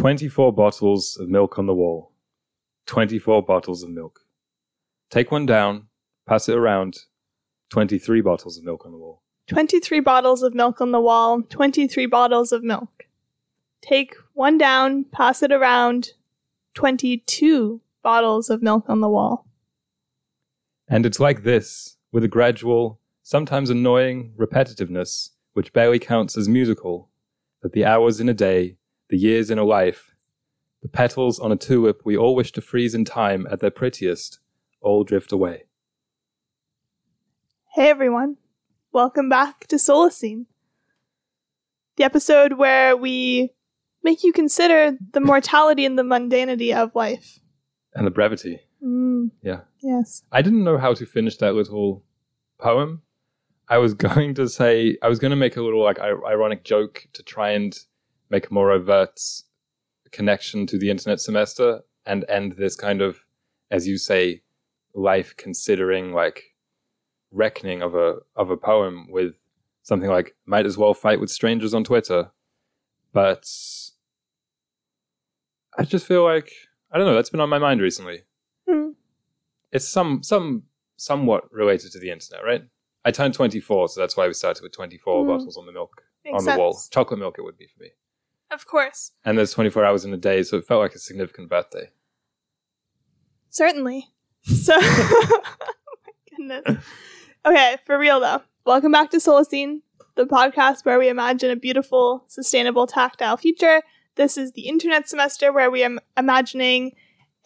24 bottles of milk on the wall. 24 bottles of milk. Take one down, pass it around. 23 bottles of milk on the wall. 23 bottles of milk on the wall, 23 bottles of milk. Take one down, pass it around. 22 bottles of milk on the wall. And it's like this, with a gradual, sometimes annoying repetitiveness, which barely counts as musical, that the hours in a day, the years in a life, the petals on a tulip we all wish to freeze in time at their prettiest, all drift away. Hey everyone, welcome back to Solacene, the episode where we make you consider the mortality and the mundanity of life. And the brevity. Mm, Yeah. yes. I didn't know how to finish that little poem. I was going to say, I was going to make a little like ironic joke to try and make a more overt connection to the internet semester and end this kind of, as you say, life considering like reckoning of a of a poem with something like might as well fight with strangers on Twitter. But I just feel like I don't know, that's been on my mind recently Hmm. it's some some somewhat related to the internet, right? I turned 24, so that's why we started with 24 Mm. bottles on the milk Makes on the wall. Chocolate milk it would be for me. Of course. And there's 24 hours in a day, so it felt like a significant birthday. Certainly. So, oh my goodness. Okay, for real though. Welcome back to Solacene, the podcast where we imagine a beautiful, sustainable, tactile future. This is the internet semester where we are imagining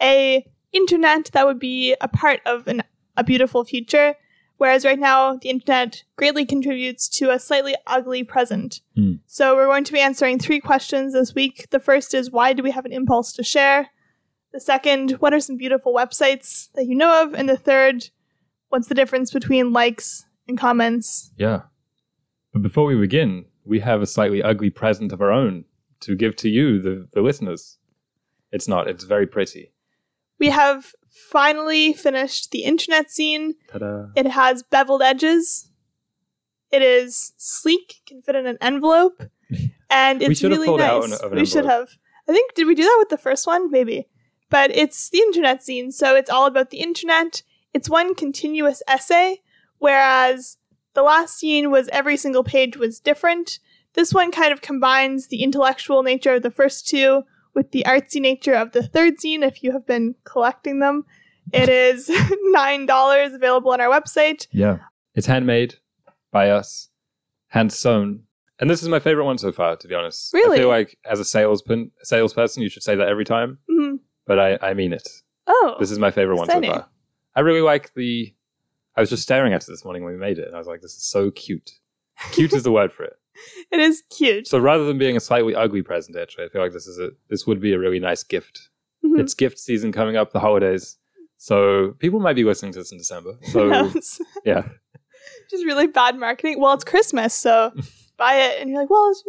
a internet that would be a part of an, a beautiful future. Whereas right now, the internet greatly contributes to a slightly ugly present. Hmm. So we're going to be answering three questions this week. The first is why do we have an impulse to share? The second, what are some beautiful websites that you know of? And the third, what's the difference between likes and comments? Yeah. But before we begin, we have a slightly ugly present of our own to give to you, the, the listeners. It's not, it's very pretty. We have finally finished the internet zine. Ta-da. It has beveled edges. It is sleek, can fit in an envelope, and it's really nice. an we should have. I think did we do that with the first one? Maybe. But it's the internet zine, so it's all about the internet. It's one continuous essay, whereas the last zine was every single page was different. This one kind of combines the intellectual nature of the first two with the artsy nature of the third zine if you have been collecting them. It is $9 available on our website. Yeah. It's handmade by us, hand sewn. And this is my favorite one so far, to be honest. Really? I feel like as a salesman, salesperson, you should say that every time, Mhm. but I, I mean it. Oh, This is my favorite one so far. I really like the. I was just staring at it this morning when we made it, and I was like, "This is so cute." Cute is the word for it. it is cute. So rather than being a slightly ugly present, actually, I feel like this is a this would be a really nice gift. Mhm. It's gift season coming up, the holidays, so people might be listening to this in December. So knows? yeah, just really bad marketing. Well, it's Christmas, so buy it, and you're like, well, it's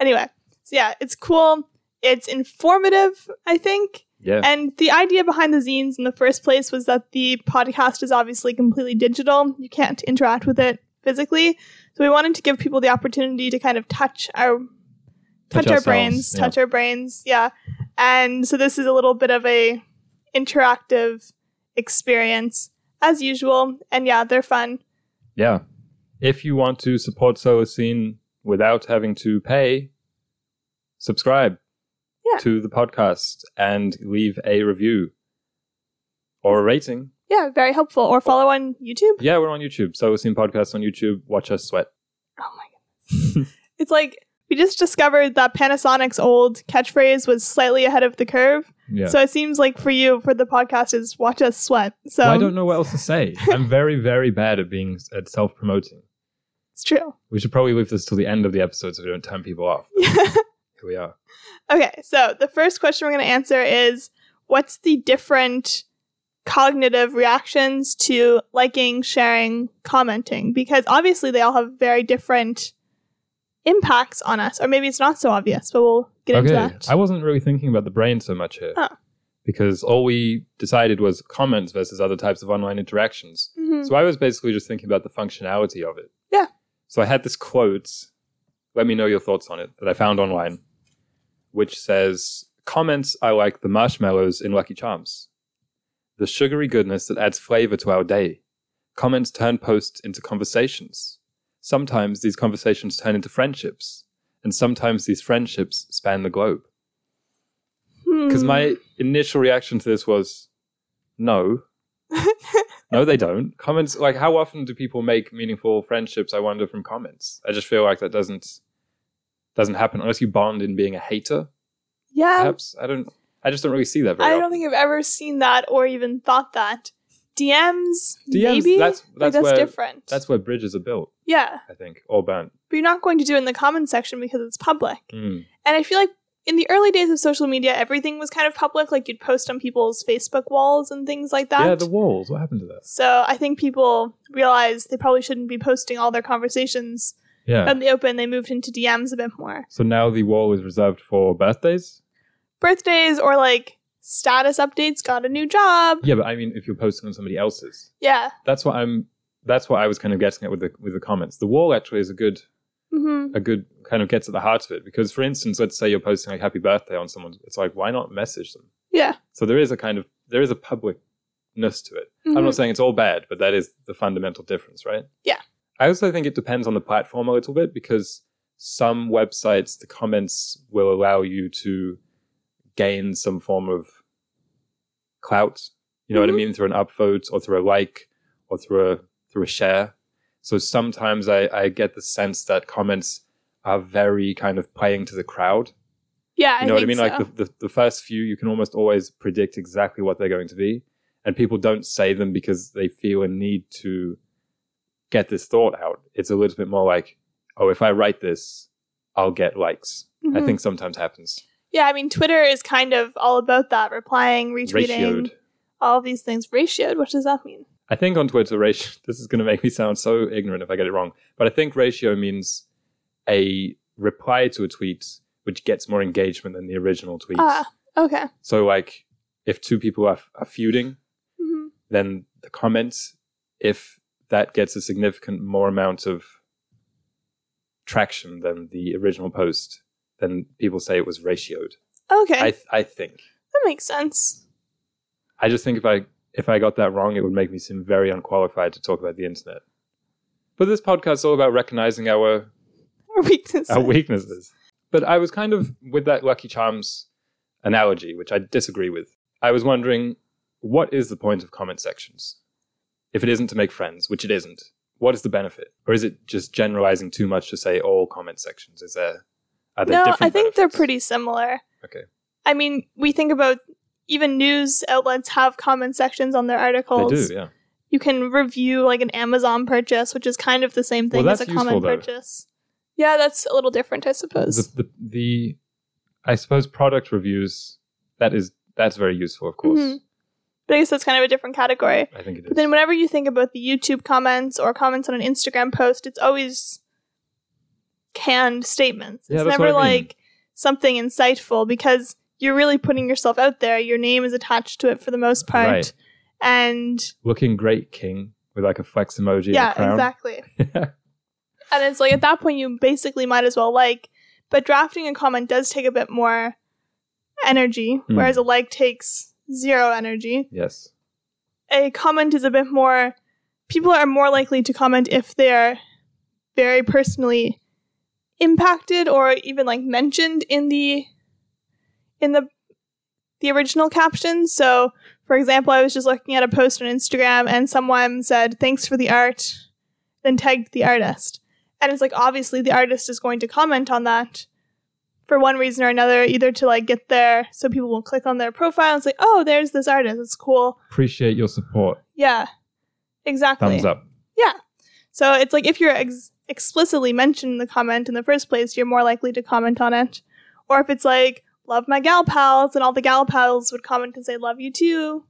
anyway. So yeah, it's cool. It's informative, I think. yeah, And the idea behind the zines in the first place was that the podcast is obviously completely digital. You can't interact with it physically. So we wanted to give people the opportunity to kind of touch our touch, our brains, yeah. touch our brains, yeah. And so this is a little bit of a interactive experience as usual. And yeah, they're fun. yeah. If you want to support Solacene without having to pay, subscribe Yeah. to the podcast and leave a review or a rating. Yeah, very helpful. Or follow on YouTube. Yeah, we're on YouTube. So Solacene podcast on YouTube. Watch us sweat. Oh my goodness. it's like we just discovered that Panasonic's old catchphrase was slightly ahead of the curve. Yeah. So it seems like for you, for the podcast, is watch us sweat. So Well, I don't know what else to say. I'm very, very bad at being at self promoting. it's true. We should probably leave this till the end of the episode so we don't turn people off. Here we are. okay, so the first question we're going to answer is what's the different cognitive reactions to liking, sharing, commenting? Because obviously they all have very different impacts on us. Or maybe it's not so obvious, but we'll get into that. I wasn't really thinking about the brain so much here. Because all we decided was comments versus other types of online interactions. Mhm. So I was basically just thinking about the functionality of it. Yeah. So I had this quote, let me know your thoughts on it, that I found online, which says Comments are like the marshmallows in Lucky Charms, the sugary goodness that adds flavor to our day. Comments turn posts into conversations. Sometimes these conversations turn into friendships, and sometimes these friendships span the globe. Because Hmm. my initial reaction to this was, no, no, they don't. Comments like how often do people make meaningful friendships? I wonder from comments. I just feel like that doesn't doesn't happen unless you bond in being a hater. yeah, Perhaps I don't. I just don't really see that very I don't think I've ever seen that or even thought that. DMs, DMs, maybe that's- Like, that's that's where- different. That's where bridges are built. yeah, I think all burnt. but you're not going to do it in the comment section because it's public. Mm. And I feel like in the early days of social media, everything was kind of public. Like you'd post on people's Facebook walls and things like that. Yeah, the walls. What happened to that? so I think people realized they probably shouldn't be posting all their conversations Yeah. in the open. They moved into DMs a bit more. so now the wall is reserved for birthdays. Birthdays or like status updates, got a new job. Yeah, but I mean, if you're posting on somebody else's, Yeah. that's what I'm. That's what I was kind of getting at with the with the comments. The wall actually is a good hmm a good kind of gets at the heart of it because, for instance, let's say you're posting like happy birthday on someone, it's like why not message them? Yeah. So there is a kind of there is a publicness to it. I'm Mhm. not saying it's all bad, but that is the fundamental difference, right? Yeah. I also think it depends on the platform a little bit because some websites, the comments will allow you to gain some form of clout. You know what I Mhm. mean? Through an upvote or through a like or through a through a share. So sometimes I, I get the sense that comments are very kind of playing to the crowd. Yeah. You know what I mean? Like the, the, the first few, you can almost always predict exactly what they're going to be. And people don't say them because they feel a need to get this thought out. It's a little bit more like, oh, if I write this, I'll get likes. I Mhm. think sometimes happens. Yeah, I mean, Twitter is kind of all about that replying, retweeting, Ratioed. all of these things. Ratioed, what does that mean? I think on Twitter, ratio, this is going to make me sound so ignorant if I get it wrong, but I think ratio means a reply to a tweet which gets more engagement than the original tweet. Ah, okay. So, like, if two people are, are feuding, hmm then the comments, if that gets a significant more amount of traction than the original post, then people say it was ratioed. Okay, I, th- I think. that makes sense. I just think if I if I got that wrong, it would make me seem very unqualified to talk about the internet. But this podcast is all about recognizing our Or weakness. our weaknesses. But I was kind of with that Lucky Charms analogy, which I disagree with. I was wondering, what is the point of comment sections? If it isn't to make friends, which it isn't, what is the benefit? Or is it just generalizing too much to say all comment sections? Is there No, I think they're pretty similar. Okay. I mean, we think about even news outlets have comment sections on their articles. They do, yeah. You can review like an Amazon purchase, which is kind of the same Well, thing as a useful, comment though. purchase. Yeah, that's a little different, I suppose. The, the the I suppose product reviews that is that's very useful, of course. Mhm. But I guess that's kind of a different category. I think it is. But then whenever you think about the YouTube comments or comments on an Instagram post, it's always canned statements. Yeah, it's never I mean. like something insightful because you're really putting yourself out there. Your name is attached to it for the most part. Right. And Looking great, King, with like a flex emoji. yeah, crown. exactly. And it's like at that point you basically might as well like, but drafting a comment does take a bit more energy, Hmm. whereas a like takes zero energy. yes. a comment is a bit more people are more likely to comment if they're very personally impacted or even like mentioned in the in the the original caption so for example i was just looking at a post on instagram and someone said thanks for the art then tagged the artist and it's like obviously the artist is going to comment on that for one reason or another either to like get there so people will click on their profile and say oh there's this artist it's cool Appreciate your support. yeah, exactly. Thumbs up. Yeah. So it's like if you're ex- explicitly mentioned in the comment in the first place, you're more likely to comment on it. Or if it's like, love my gal pals, and all the gal pals would comment and say, love you too.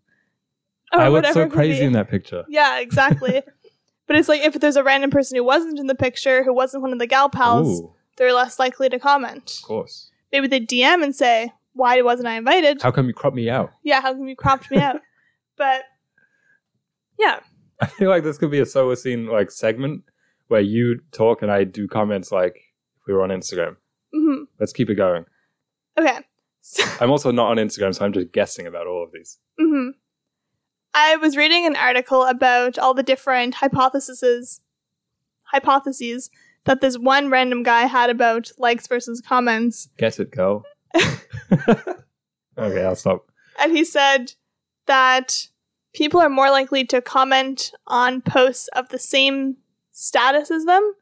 Or I look so crazy in that picture. Yeah, exactly. but it's like if there's a random person who wasn't in the picture, who wasn't one of the gal pals, Ooh, they're less likely to comment. of course. Maybe they DM and say, why wasn't I invited? How come you cropped me out? yeah, how come you cropped me out? But yeah, I feel like this could be a solo scene like segment where you talk and I do comments like if we were on Instagram. hmm Let's keep it going. Okay. I'm also not on Instagram, so I'm just guessing about all of these. hmm I was reading an article about all the different hypotheses hypotheses that this one random guy had about likes versus comments. Get it, girl. okay, I'll stop. And he said that people are more likely to comment on posts of the same status as them.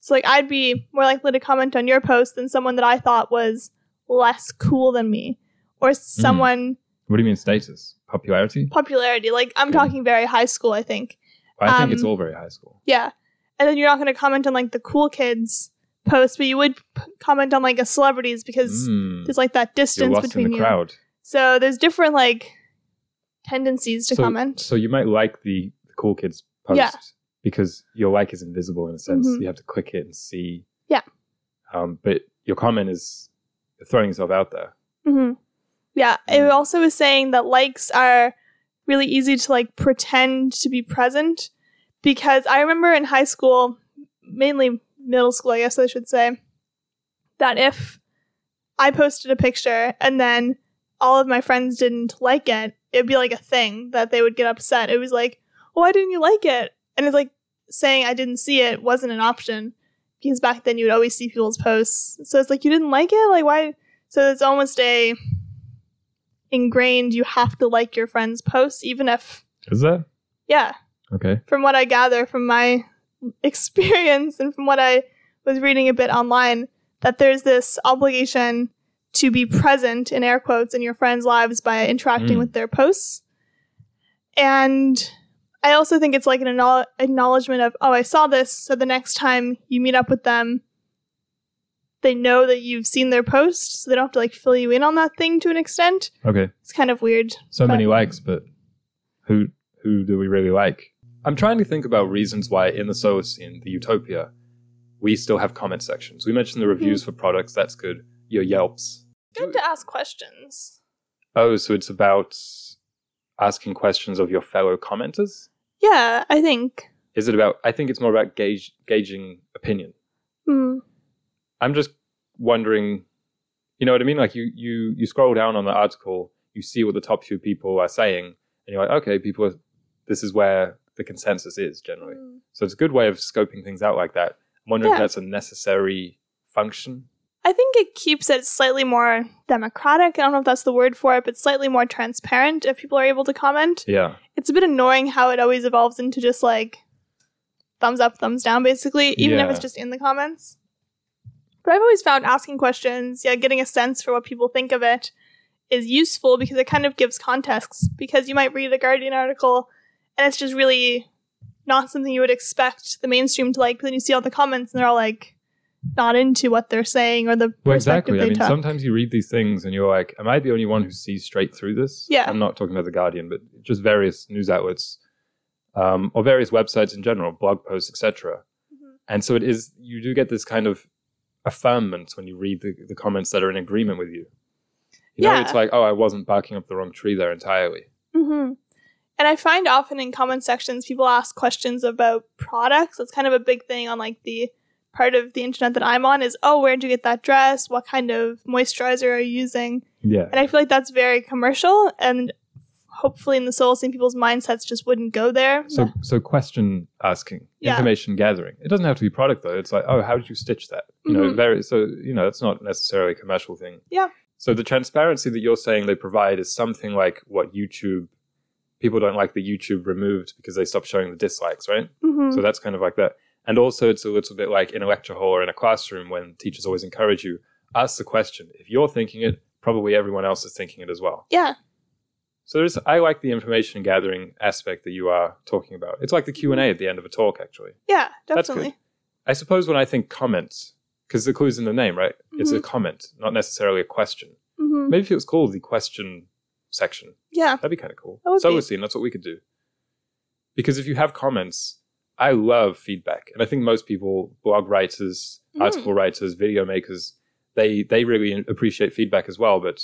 So, like, I'd be more likely to comment on your post than someone that I thought was less cool than me, or someone What do you mean status? Popularity? popularity. Like, I'm Okay. talking very high school, I think. I think it's Um, all very high school. Yeah. And then you're not going to comment on, like, the cool kids post, but you would p- comment on, like, a celebrities because Mm, there's, like, that distance between the you. crowd. So there's different, like, tendencies to so, comment. So you might like the, the cool kids post Yeah. Because your like is invisible in a sense. Mhm. You have to click it and see. Yeah. Um, but your comment is throwing yourself out there. hmm Yeah, it also was saying that likes are really easy to like pretend to be present because I remember in high school, mainly middle school, I guess I should say, that if I posted a picture and then all of my friends didn't like it, it'd be like a thing that they would get upset. It was like, well, why didn't you like it? And it's like saying I didn't see it wasn't an option because back then you would always see people's posts. So it's like you didn't like it, like why? So it's almost a ingrained you have to like your friends' posts, even if Is that yeah, okay? from what I gather from my experience and from what I was reading a bit online, that there's this obligation to be present in air quotes in your friends' lives by interacting Mm. with their posts. And I also think it's like an acknowl- acknowledgement of, oh, I saw this, so the next time you meet up with them, they know that you've seen their post, so they don't have to like fill you in on that thing to an extent. Okay. It's kind of weird. So But- many likes, but who who do we really like? I'm trying to think about reasons why in the Solacene, the utopia, we still have comment sections. We mentioned the reviews mhm. for products, that's good. Your Yelps. Good to ask questions. Oh, so it's about asking questions of your fellow commenters? Yeah, I think. Is it about I think it's more about gauge gauging opinion. Hmm. I'm just wondering, you know what I mean? Like you you you scroll down on the article, you see what the top few people are saying, and you're like, okay, people are this is where the consensus is generally. Hmm. So it's a good way of scoping things out like that. I'm wondering Yeah. if that's a necessary function. I think it keeps it slightly more democratic. I don't know if that's the word for it, but slightly more transparent if people are able to comment. Yeah. It's a bit annoying how it always evolves into just like thumbs up, thumbs down, basically, even if it's just in the comments. But I've always found asking questions, yeah, getting a sense for what people think of it is useful because it kind of gives context. Because you might read a Guardian article and it's just really not something you would expect the mainstream to like, but then you see all the comments and they're all like not into what they're saying or the Well, perspective exactly. I mean, took. sometimes you read these things and you're like, am I the only one who sees straight through this? Yeah. I'm not talking about The Guardian, but just various news outlets um, or various websites in general, blog posts, etc. Mhm. And so it is, you do get this kind of affirmment when you read the, the comments that are in agreement with you. You know, Yeah. it's like, oh, I wasn't barking up the wrong tree there entirely. hmm And I find often in comment sections, people ask questions about products. That's kind of a big thing on like the part of the internet that I'm on is, oh, where'd you get that dress? What kind of moisturizer are you using? Yeah. And I feel like that's very commercial and hopefully in the Solacene people's mindsets just wouldn't go there. So, so question asking, Yeah. information gathering. It doesn't have to be product though. It's like, oh, how did you stitch that? You know, Mhm. very. So you know, it's not necessarily a commercial thing. Yeah. So the transparency that you're saying they provide is something like what YouTube. People don't like the YouTube removed because they stop showing the dislikes, right? Mhm. So that's kind of like that. And also, it's a little bit like in a lecture hall or in a classroom when teachers always encourage you ask the question. If you're thinking it, probably everyone else is thinking it as well. yeah. So there's, I like the information gathering aspect that you are talking about. It's like the Q and A at the end of a talk, actually. Yeah, That's definitely. I suppose when I think comments, because the clue's in the name, right? It's a comment, not necessarily a question. hmm Maybe if it was called the question section, Yeah. that'd be kind of cool. That so be. we're seeing that's what we could do. Because if you have comments, I love feedback, and I think most people, blog writers, Mm. article writers, video makers, they they really appreciate feedback as well. But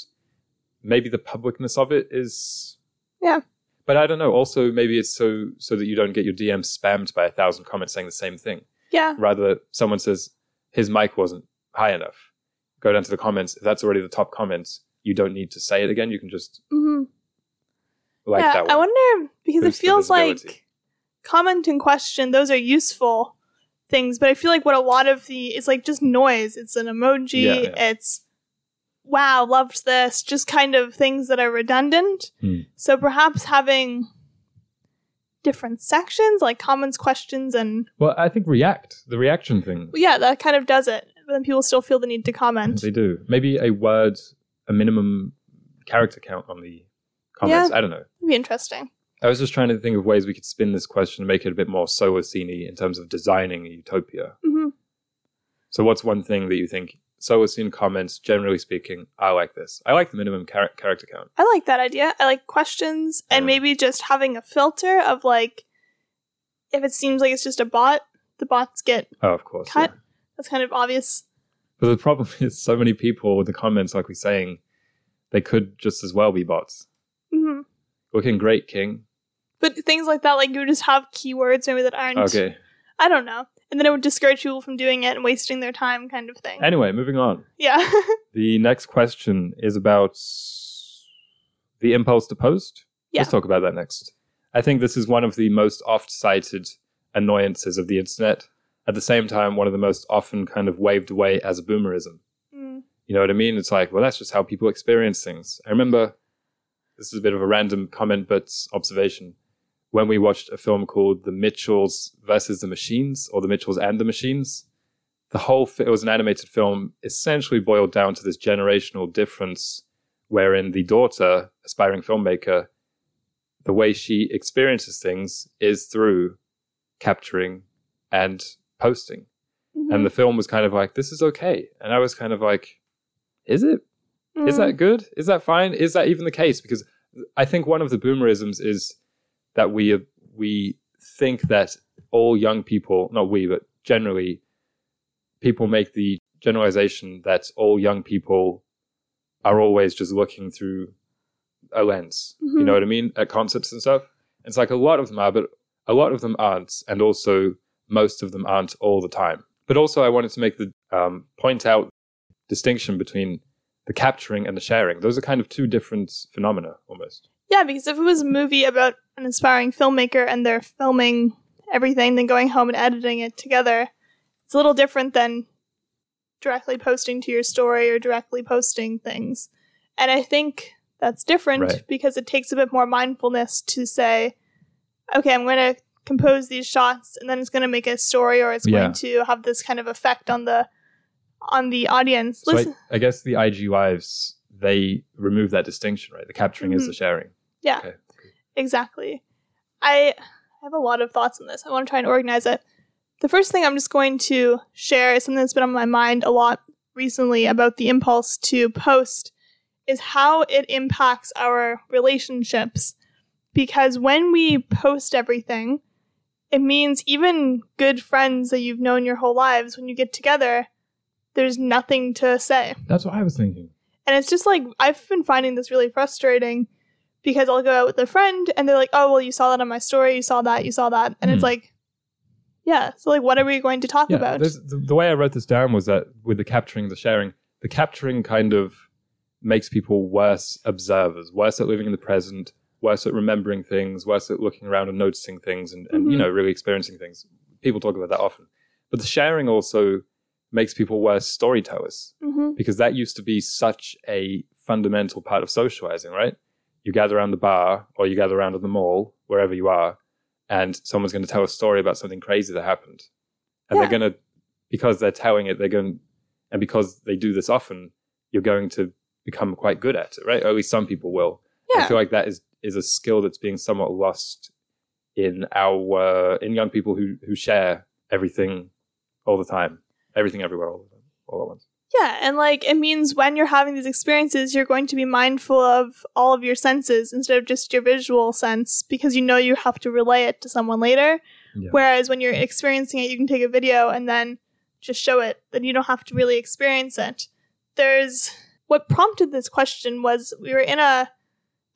maybe the publicness of it is, Yeah. But I don't know. Also, maybe it's so so that you don't get your DM spammed by a thousand comments saying the same thing. Yeah. Rather, someone says his mic wasn't high enough. Go down to the comments. If that's already the top comments, you don't need to say it again. You can just hmm like yeah, that one. I wonder because it Boost feels like. Comment and question; those are useful things. But I feel like what a lot of the is like just noise. It's an emoji. Yeah, yeah. It's wow, loved this. Just kind of things that are redundant. Hmm. So perhaps having different sections like comments, questions, and well, I think React, the reaction thing, well, yeah, that kind of does it. But then people still feel the need to comment. they do. Maybe a word, a minimum character count on the comments. I don't know. It'd be interesting. I was just trying to think of ways we could spin this question and make it a bit more Solacini in terms of designing a utopia. hmm So, what's one thing that you think Solacene comments, generally speaking, I like this? I like the minimum char- character count. I like that idea. I like questions and Yeah. maybe just having a filter of like if it seems like it's just a bot, the bots get Oh, of course. cut. yeah. That's kind of obvious. But the problem is, so many people with the comments, like we're saying, they could just as well be bots. hmm Looking great, King. But things like that, like you would just have keywords maybe that aren't. Okay. I don't know. And then it would discourage people from doing it and wasting their time, kind of thing. Anyway, moving on. yeah. The next question is about the impulse to post. Yeah. Let's talk about that next. I think this is one of the most oft cited annoyances of the internet. At the same time, one of the most often kind of waved away as a boomerism. Mm. You know what I mean? It's like, well, that's just how people experience things. I remember this is a bit of a random comment, but observation. When we watched a film called The Mitchells versus the Machines, or The Mitchells and the Machines, the whole it was an animated film, essentially boiled down to this generational difference, wherein the daughter, aspiring filmmaker, the way she experiences things is through capturing and posting. Mhm. and the film was kind of like this is okay. And i was kind of like is it? Is Mm. that good? Is that fine? Is that even the case? Because i think one of the boomerisms is that we we think that all young people not we but generally people make the generalization that all young people are always just looking through a lens. You Mhm. know what i mean? At concerts and stuff. It's like a lot of them are but a lot of them aren't and also most of them aren't all the time. But also i wanted to make the um, point out distinction between the capturing and the sharing. Those are kind of two different phenomena almost Yeah, because if it was a movie about an inspiring filmmaker and they're filming everything, then going home and editing it together, it's a little different than directly posting to your story or directly posting things. And I think that's different Right. because it takes a bit more mindfulness to say, okay, I'm going to compose these shots and then it's going to make a story or it's Yeah. going to have this kind of effect on the on the audience. so I, I guess the ig lives they remove that distinction right the capturing is Mhm. the sharing Yeah. okay Exactly. I have a lot of thoughts on this. I want to try and organize it. The first thing I'm just going to share is something that's been on my mind a lot recently about the impulse to post is how it impacts our relationships. Because when we post everything, it means even good friends that you've known your whole lives, when you get together, there's nothing to say. that's what i was thinking And it's just like I've been finding this really frustrating because I'll go out with a friend and they're like, "Oh, well, you saw that on my story. You saw that. You saw that." And Hmm. it's like, yeah. So like, what are we going to talk yeah about? the, the way i wrote this down was that with the capturing the sharing the capturing kind of makes people worse observers worse at living in the present worse at remembering things worse at looking around and noticing things and, and you Mhm. know really experiencing things people talk about that often but the sharing also makes people worse storytellers hmm because that used to be such a fundamental part of socializing right you gather around the bar or you gather around at the mall wherever you are and someone's going to tell a story about something crazy that happened. And Yeah. they're going to because they're telling it they're going and because they do this often you're going to become quite good at it right? Or at least some people will. Yeah. i feel like that is is a skill that's being somewhat lost in our uh, in young people who who share everything all the time. Everything everywhere all the time all at once Yeah, and like it means when you're having these experiences, you're going to be mindful of all of your senses instead of just your visual sense because you know you have to relay it to someone later. Yeah. Whereas when you're experiencing it, you can take a video and then just show it. Then you don't have to really experience it. There's what prompted this question was we were in a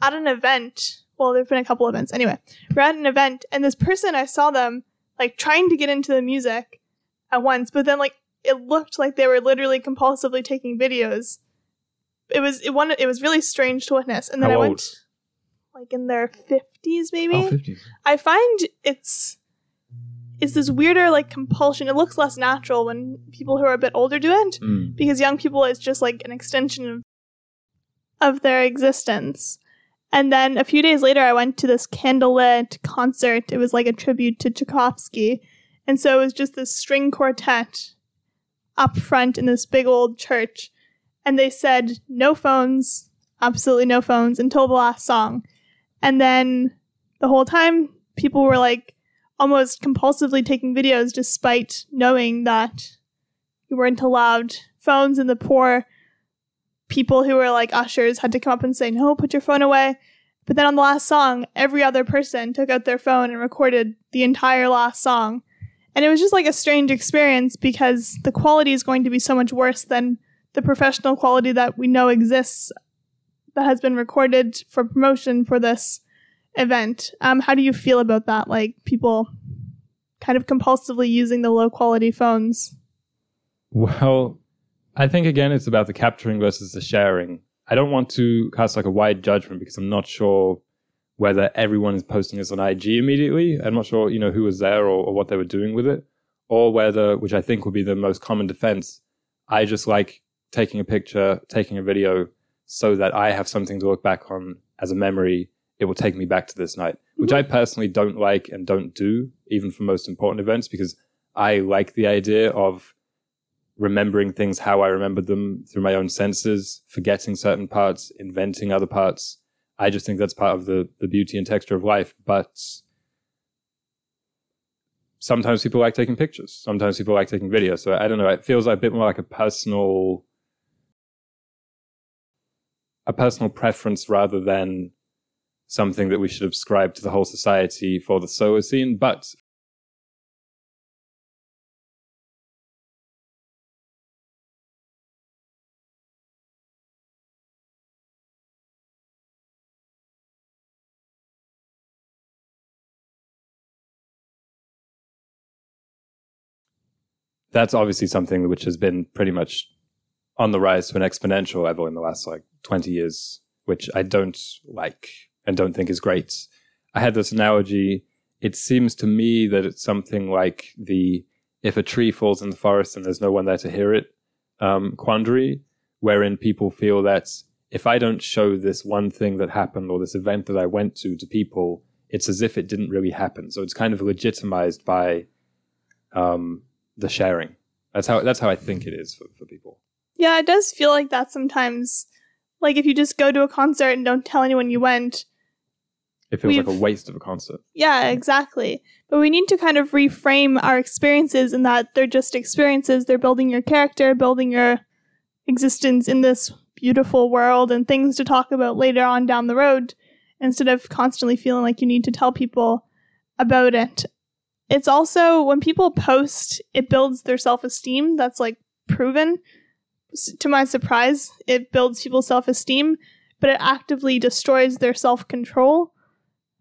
at an event. Well, there've been a couple events. Anyway, we're at an event and this person I saw them like trying to get into the music at once, but then like it looked like they were literally compulsively taking videos it was it one it was really strange to witness. And then How I old? went like in their fifties maybe. Oh, 50s. I find it's it's this weirder like compulsion. It looks less natural when people who are a bit older do it Mm. because young people is just like an extension of of their existence. And then a few days later I went to this candlelit concert. It was like a tribute to Tchaikovsky. And so it was just this string quartet up front in this big old church. And they said no phones, absolutely no phones until the last song. And then the whole time people were like almost compulsively taking videos despite knowing that you weren't allowed phones and the poor people who were like ushers had to come up and say no put your phone away but then on the last song every other person took out their phone and recorded the entire last song and it was just like a strange experience because the quality is going to be so much worse than the professional quality that we know exists that has been recorded for promotion for this event. Um, how do you feel about that? Like people kind of compulsively using the low quality phones? Well, I think again it's about the capturing versus the sharing. I don't want to cast like a wide judgment because I'm not sure whether everyone is posting this on IG immediately. I'm not sure, you know, who was there or, or what they were doing with it, or whether, which I think would be the most common defense, I just like taking a picture, taking a video, so that I have something to look back on as a memory. It will take me back to this night, which I personally don't like and don't do, even for most important events, because I like the idea of remembering things how I remembered them through my own senses, forgetting certain parts, inventing other parts. I just think that's part of the, the beauty and texture of life. But sometimes people like taking pictures. Sometimes people like taking videos. So I don't know. It feels like a bit more like a personal, a personal preference rather than something that we should ascribe to the whole society for the solo scene. But that's obviously something which has been pretty much on the rise to an exponential level in the last like 20 years, which I don't like and don't think is great. I had this analogy. It seems to me that it's something like the if a tree falls in the forest and there's no one there to hear it um, quandary, wherein people feel that if I don't show this one thing that happened or this event that I went to to people, it's as if it didn't really happen. So it's kind of legitimized by um, the sharing. That's how that's how I think mm. it is for, for people. Yeah, it does feel like that sometimes. Like if you just go to a concert and don't tell anyone you went. It feels like a waste of a concert. Yeah, mm. exactly. But we need to kind of reframe our experiences in that they're just experiences. They're building your character, building your existence in this beautiful world, and things to talk about later on down the road instead of constantly feeling like you need to tell people about it. It's also when people post, it builds their self esteem. That's like proven. S- To my surprise, it builds people's self esteem, but it actively destroys their self control.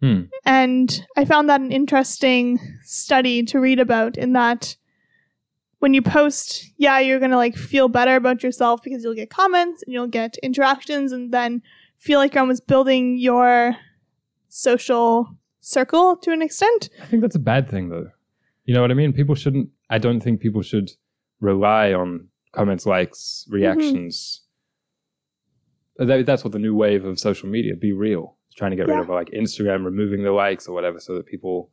Hmm. And I found that an interesting study to read about in that when you post, yeah, you're going to like feel better about yourself because you'll get comments and you'll get interactions and then feel like you're almost building your social circle to an extent. I think that's a bad thing, though. You know what I mean? People shouldn't. I don't think people should rely on comments, likes, mm-hmm. reactions. That, that's what the new wave of social media. BeReal. It's trying to get rid of like Instagram, removing the likes or whatever, so that people.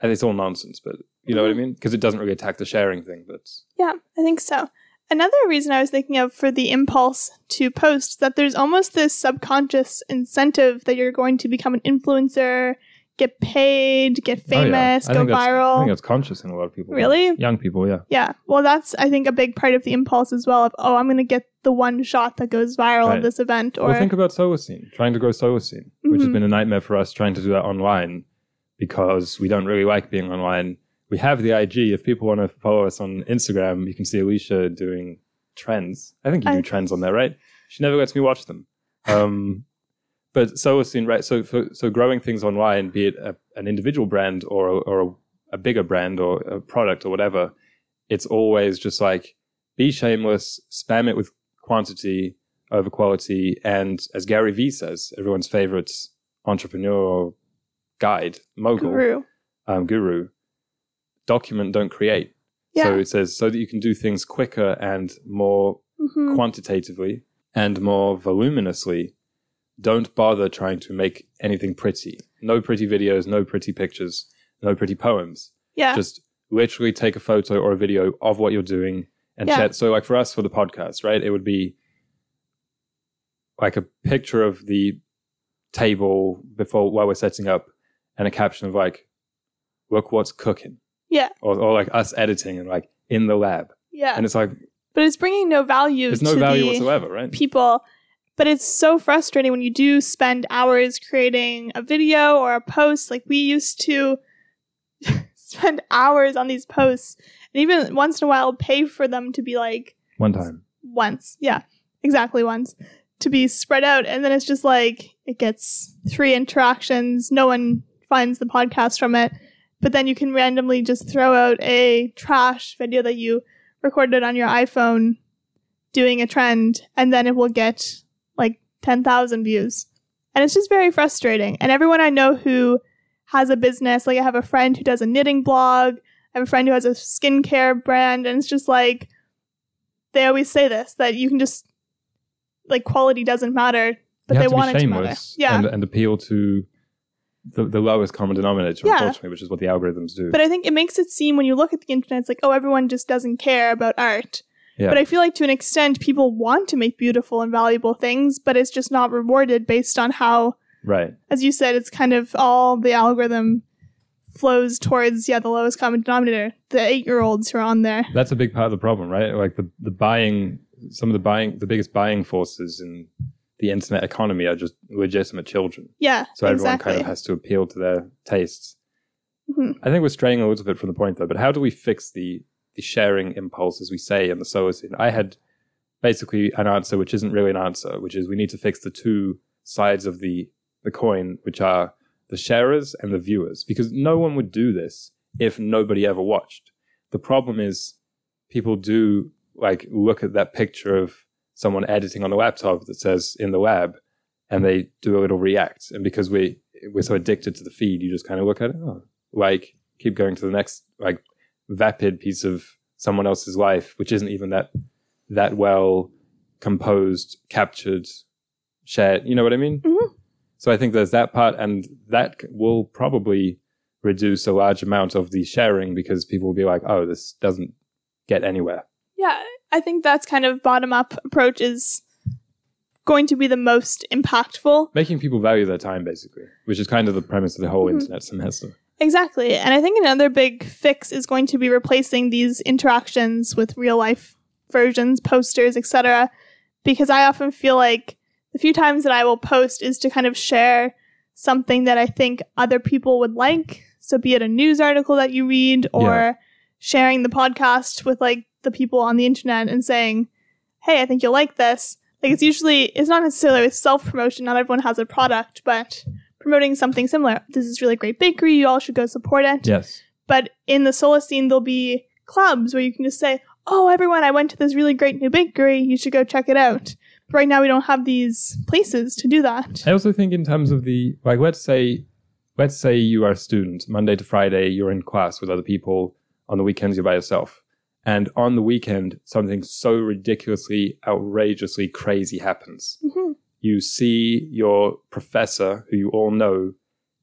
And it's all nonsense, but you know what I mm-hmm. mean? Because it doesn't really attack the sharing thing. But Yeah, I think so. Another reason I was thinking of for the impulse to post that there's almost this subconscious incentive that you're going to become an influencer, get paid, get Oh, yeah. famous, go that's- I viral. think that's conscious in a lot of people. Really? Young people, yeah. Yeah. Well, that's I think a big part of the impulse as well of oh, I'm going to get the one shot that goes viral Right. of this event or Well, think about Solacene, trying to grow Solacene, which has Mhm. been a nightmare for us trying to do that online because we don't really like being online. We have the IG. If people want to follow us on Instagram, you can see Alicia doing trends. I think you do I- trends on there, right? She never lets me watch them. Um, but Solacene, right? So, for, so growing things online, be it a, an individual brand or, a, or a, a bigger brand or a product or whatever, it's always just like be shameless, spam it with quantity, over quality. And as Gary Vee says, everyone's favorite entrepreneur guide, mogul, Guru. um, guru, document, don't create. Yeah. So it says so that you can do things quicker and more Mhm. quantitatively and more voluminously. Don't bother trying to make anything pretty. No pretty videos, no pretty pictures, no pretty poems. Yeah. Just literally take a photo or a video of what you're doing and Yeah. chat. So, like for us for the podcast, right? It would be like a picture of the table before while we're setting up and a caption of like, look what's cooking. Yeah. Or, or like us editing and like in the lab. yeah. And it's like, but it's bringing no value there's no value the whatsoever, right? people. But it's so frustrating when you do spend hours creating a video or a post. Like we used to spend hours on these posts and even once in a while pay for them to be like One time. once. Yeah, exactly once to be spread out. And then it's just like it gets three interactions. No one finds the podcast from it. But then you can randomly just throw out a trash video that you recorded on your iPhone doing a trend, and then it will get like 10,000 views. And it's just very frustrating. And everyone I know who has a business, like I have a friend who does a knitting blog, I have a friend who has a skincare brand, and it's just like, they always say this that you can just like quality doesn't matter, but they want it to matter. shameless Yeah, and, and appeal to the, the lowest common denominator, Yeah. unfortunately, which is what the algorithms do. but I think it makes it seem when you look at the internet, it's like oh everyone just doesn't care about art. Yeah. But I feel like to an extent, people want to make beautiful and valuable things, but it's just not rewarded based on how, right. as you said, it's kind of all the algorithm flows towards yeah the lowest common denominator, the eight year olds who are on there. That's a big part of the problem, right? Like the, the buying, some of the buying, the biggest buying forces in the internet economy are just legitimate children. Yeah, So everyone exactly. kind of has to appeal to their tastes. Mhm. I think we're straying a little bit from the point though, but how do we fix the, the sharing impulse, as we say in the Solacene? I had basically an answer, which isn't really an answer, which is we need to fix the two sides of the, the coin, which are the sharers and the viewers, because no one would do this if nobody ever watched. The problem is people do like look at that picture of someone editing on the laptop that says in the lab and they do a little react. And because we we're so addicted to the feed, you just kind of look at it, oh, like keep going to the next like vapid piece of someone else's life, which isn't even that that well composed, captured, shared. You know what I mean? Mhm. So I think there's that part, and that will probably reduce a large amount of the sharing because people will be like, oh, this doesn't get anywhere. Yeah, I think that's kind of bottom up approach is going to be the most impactful. Making people value their time, basically, which is kind of the premise of the whole Mhm. internet semester. Exactly. And I think another big fix is going to be replacing these interactions with real life versions, posters, etc. Because I often feel like the few times that I will post is to kind of share something that I think other people would like. So be it a news article that you read or Yeah. sharing the podcast with like the people on the internet and saying, Hey, I think you'll like this. Like it's usually it's not necessarily self promotion, not everyone has a product, but promoting something similar. This is really great bakery, you all should go support it. Yes. But in the Solacene, there'll be clubs where you can just say, "Oh, everyone, I went to this really great new bakery. You should go check it out." But right now, we don't have these places to do that. I also think in terms of the like, let's say, let's say you are a student, Monday to Friday, you're in class with other people. On the weekends, you're by yourself, and on the weekend, something so ridiculously, outrageously crazy happens. hmm You see your professor, who you all know,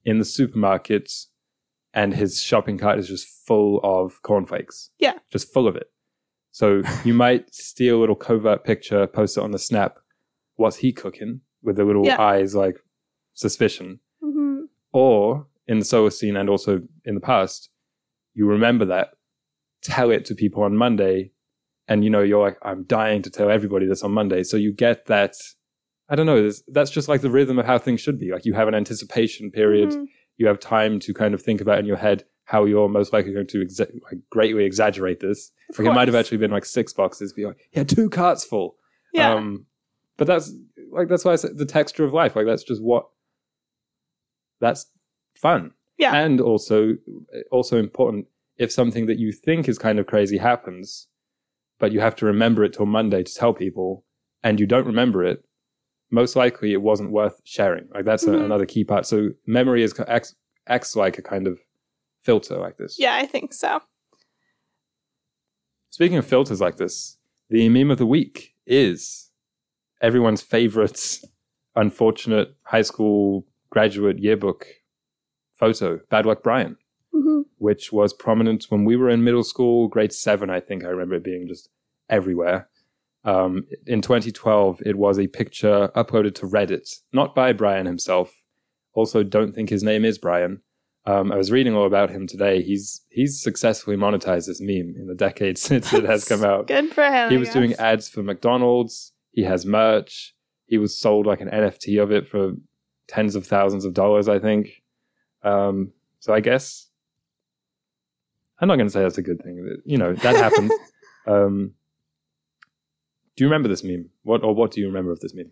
in the supermarket, and his shopping cart is just full of cornflakes. Yeah. just full of it. So you might steal a little covert picture, post it on the snap. What's he cooking? With the little Yeah. eyes like suspicion. hmm Or in the Solacene and also in the past, you remember that, tell it to people on Monday, and you know, you're like, I'm dying to tell everybody this on Monday. So you get that, I don't know, that's just like the rhythm of how things should be. Like you have an anticipation period, Mhm. you have time to kind of think about in your head how you're most likely going to exa- like greatly exaggerate this. Of Like it might have actually been like six boxes, be like, yeah, two carts full. Yeah. Um, but that's like that's why I said the texture of life. Like that's just what that's fun. Yeah. And also also important if something that you think is kind of crazy happens, but you have to remember it till Monday to tell people, and you don't remember it, most likely it wasn't worth sharing. Like that's a, Mhm. another key part. So memory is acts, acts like a kind of filter like this. Yeah, I think so. Speaking of filters like this, the meme of the week is everyone's favorite unfortunate high school graduate yearbook photo, Bad Luck Brian, hmm which was prominent when we were in middle school, grade seven, I think I remember it being just everywhere. Um, in 2012, it was a picture uploaded to Reddit, not by Brian himself. Also, don't think his name is Brian. Um, I was reading all about him today. He's he's successfully monetized this meme in the decades since it has come out. Good for him. He was doing ads for McDonald's. He has merch. He was sold like an NFT of it for tens of thousands of dollars, I think. Um, so I guess I'm not going to say that's a good thing. You know that happened. um, do you remember this meme? What or what do you remember of this meme?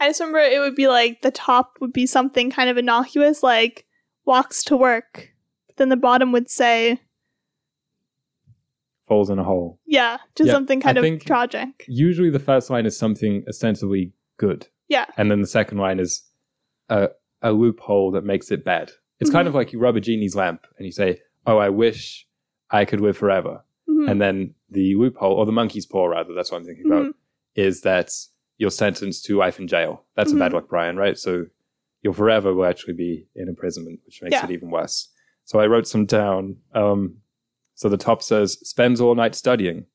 I just remember it would be like the top would be something kind of innocuous, like walks to work. But then the bottom would say, Falls in a hole. yeah, just Yeah, something kind I of think- tragic. Usually, the first line is something ostensibly good. Yeah. and then the second line is a, a loophole that makes it bad. It's kind of like you rub a genie's lamp and you say, "Oh, I wish I could live forever," Mhm. and then the loophole, or the monkey's paw, rather, that's what I'm thinking about, Mhm. is that you're sentenced to life in jail. That's a bad Mhm. luck, Brian, right? So your forever will actually be in imprisonment, which makes Yeah. it even worse. So I wrote some down. Um, so the top says spends all night studying,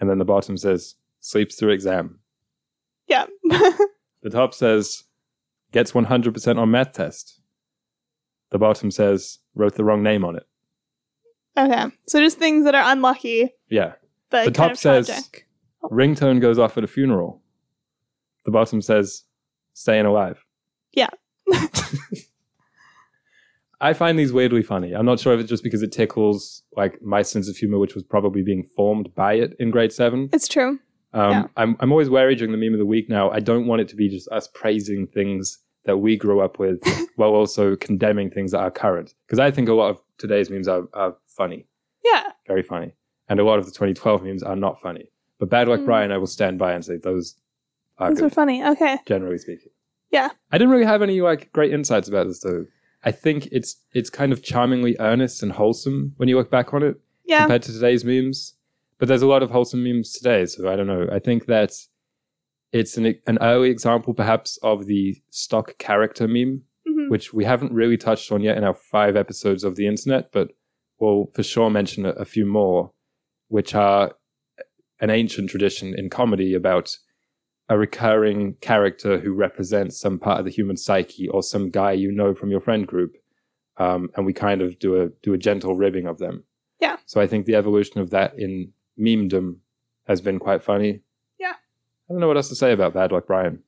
and then the bottom says sleeps through exam. Yeah. The top says gets 100% on math test. The bottom says wrote the wrong name on it. okay. So just things that are unlucky, Yeah. But The top says- tragic. Ringtone goes off at a funeral. The bottom says staying alive. Yeah. I find these weirdly funny. I'm not sure if it's just because it tickles like my sense of humor, which was probably being formed by it in grade seven. It's true. Um, Yeah. I'm, I'm always wary during the meme of the week now. I don't want it to be just us praising things that we grew up with while also condemning things that are current. Because I think a lot of today's memes are, are funny, Yeah. very funny. And a lot of the 2012 memes are not funny. But Bad Luck Mm. Brian, I will stand by and say those are Those good, are funny. Okay. generally speaking. Yeah. I didn't really have any like great insights about this though. I think it's it's kind of charmingly earnest and wholesome when you look back on it Yeah. compared to today's memes. But there's a lot of wholesome memes today, so I don't know. I think that it's an an early example, perhaps, of the stock character meme, Mhm. which we haven't really touched on yet in our five episodes of the internet, but we'll for sure mention a, a few more, which are an ancient tradition in comedy about a recurring character who represents some part of the human psyche or some guy you know from your friend group, um, and we kind of do a do a gentle ribbing of them. Yeah. So I think the evolution of that in memedom has been quite funny. Yeah. I don't know what else to say about Bad Luck Brian.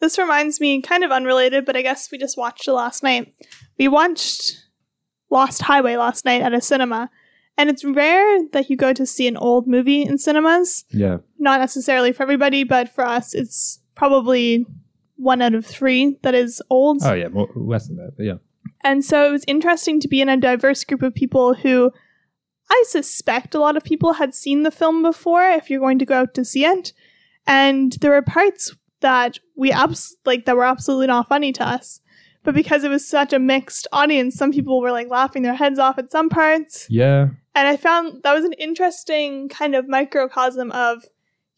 This reminds me, kind of unrelated, but I guess we just watched it last night. We watched Lost Highway last night at a cinema, and it's rare that you go to see an old movie in cinemas. Yeah. Not necessarily for everybody, but for us, it's probably one out of three that is old. Oh yeah, more, less than that, but yeah. And so it was interesting to be in a diverse group of people who I suspect a lot of people had seen the film before if you're going to go out to see it. And there were parts that we abs- like that were absolutely not funny to us. But because it was such a mixed audience, some people were like laughing their heads off at some parts. Yeah. And I found that was an interesting kind of microcosm of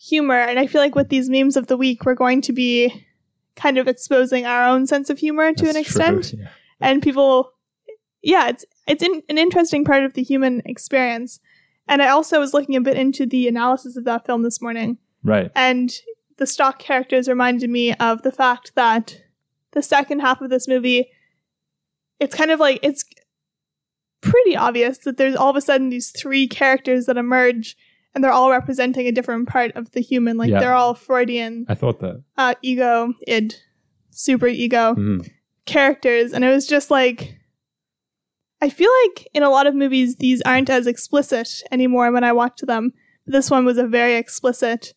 humor. And I feel like with these memes of the week, we're going to be kind of exposing our own sense of humor to an extent Yeah. and people yeah it's it's in, an interesting part of the human experience and i also was looking a bit into the analysis of that film this morning Right. and the stock characters reminded me of the fact that the second half of this movie it's kind of like it's pretty obvious that there's all of a sudden these three characters that emerge and they're all representing a different part of the human like Yeah. they're all freudian I thought that. uh, ego id super ego Mhm. characters and it was just like I feel like in a lot of movies these aren't as explicit anymore when I watch them. This one was a very explicit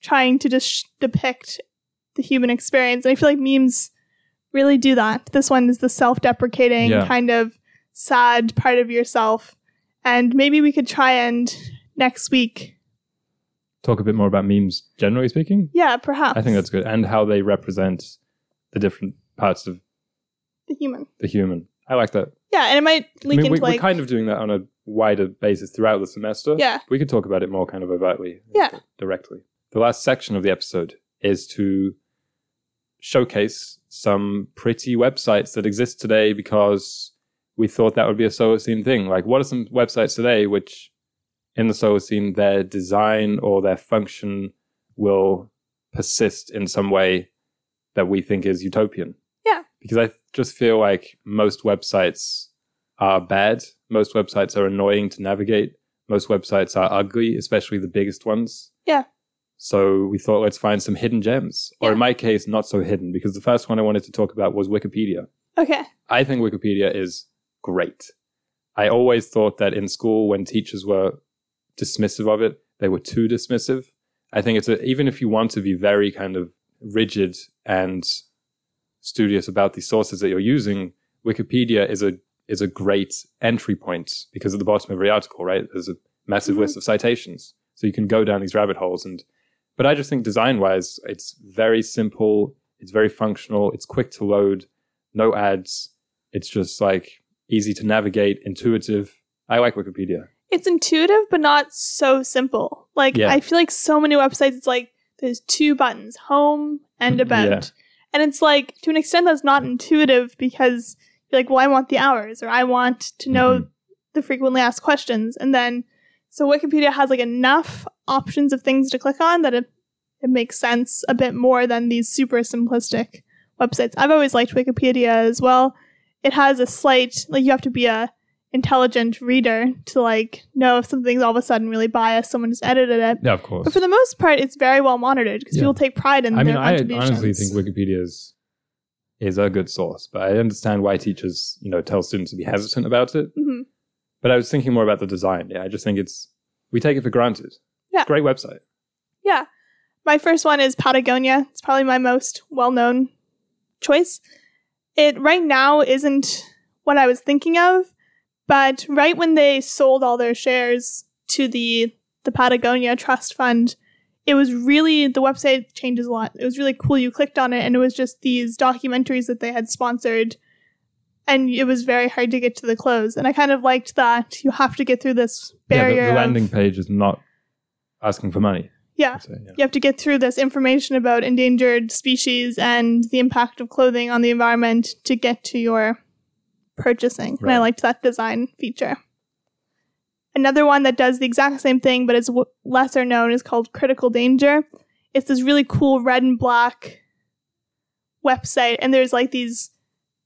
trying to just sh- depict the human experience. And I feel like memes really do that. This one is the self-deprecating Yeah. kind of sad part of yourself. And maybe we could try and next week talk a bit more about memes, generally speaking? Yeah, perhaps. I think that's good, and how they represent the different parts of the human. the human. I like that. Yeah, and it might I leak mean, we, into like we're kind of doing that on a wider basis throughout the semester. yeah, We could talk about it more kind of overtly, uh, Yeah. directly. The last section of the episode is to showcase some pretty websites that exist today because we thought that would be a Solacene thing. Like, what are some websites today which, in the Solacene, their design or their function will persist in some way that we think is utopian? Yeah. Because I just feel like most websites are bad. Most websites are annoying to navigate. Most websites are ugly, especially the biggest ones. Yeah. So we thought let's find some hidden gems, or in my case, not so hidden, because the first one I wanted to talk about was Wikipedia. okay, I think Wikipedia is great. I always thought that in school, when teachers were dismissive of it, they were too dismissive. I think it's a, even if you want to be very kind of rigid and studious about the sources that you're using, Wikipedia is a is a great entry point because at the bottom of every article, right, there's a massive Mhm. list of citations, so you can go down these rabbit holes. And but I just think design wise, it's very simple, it's very functional, it's quick to load, no ads, it's just like easy to navigate, intuitive. I like Wikipedia. it's intuitive but not so simple. Like Yeah. I feel like so many websites, it's like there's two buttons, home and about, Yeah. and it's like to an extent that's not intuitive because you're like, well, I want the hours or I want to know Mhm. the frequently asked questions, and then so Wikipedia has like enough options of things to click on that it it makes sense a bit more than these super simplistic websites. I've always liked Wikipedia as well. It has a slight like you have to be a intelligent reader to like know if something's all of a sudden really biased, someone just edited it. Yeah, of course. But for the most part, it's very well monitored because Yeah. people take pride in I mean, their I honestly think Wikipedia is is a good source, but I understand why teachers, you know, tell students to be hesitant about it. hmm But I was thinking more about the design. Yeah, I just think it's we take it for granted. Yeah. Great website. Yeah. My first one is Patagonia. It's probably my most well known choice. It right now isn't what I was thinking of, but right when they sold all their shares to the the Patagonia Trust Fund, it was really the website changes a lot. It was really cool. You clicked on it and it was just these documentaries that they had sponsored and it was very hard to get to the close. And I kind of liked that you have to get through this Yeah, barrier. the, the of- landing page is not asking for money. Yeah. Say, yeah. you have to get through this information about endangered species and the impact of clothing on the environment to get to your purchasing. And I liked that design feature. Another one that does the exact same thing but is w- lesser known is called Critical Danger. It's this really cool red and black website, and there's like these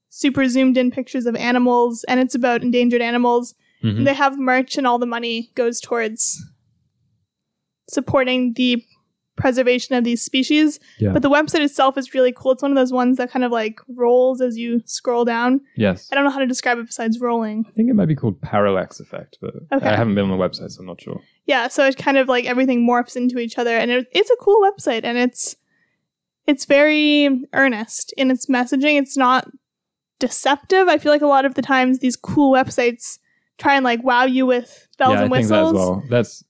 super zoomed in pictures of animals, and it's about endangered animals. Mhm. And they have merch, and all the money goes towards supporting the preservation of these species. Yeah. But the website itself is really cool. It's one of those ones that kind of like rolls as you scroll down. Yes. I don't know how to describe it besides rolling. I think it might be called parallax effect, but Okay. I haven't been on the website, so I'm not sure. Yeah, so it kind of like everything morphs into each other, and it, it's a cool website, and it's it's very earnest in its messaging. It's not deceptive. I feel like a lot of the times these cool websites try and like wow you with bells yeah, and I think whistles. that as well. That's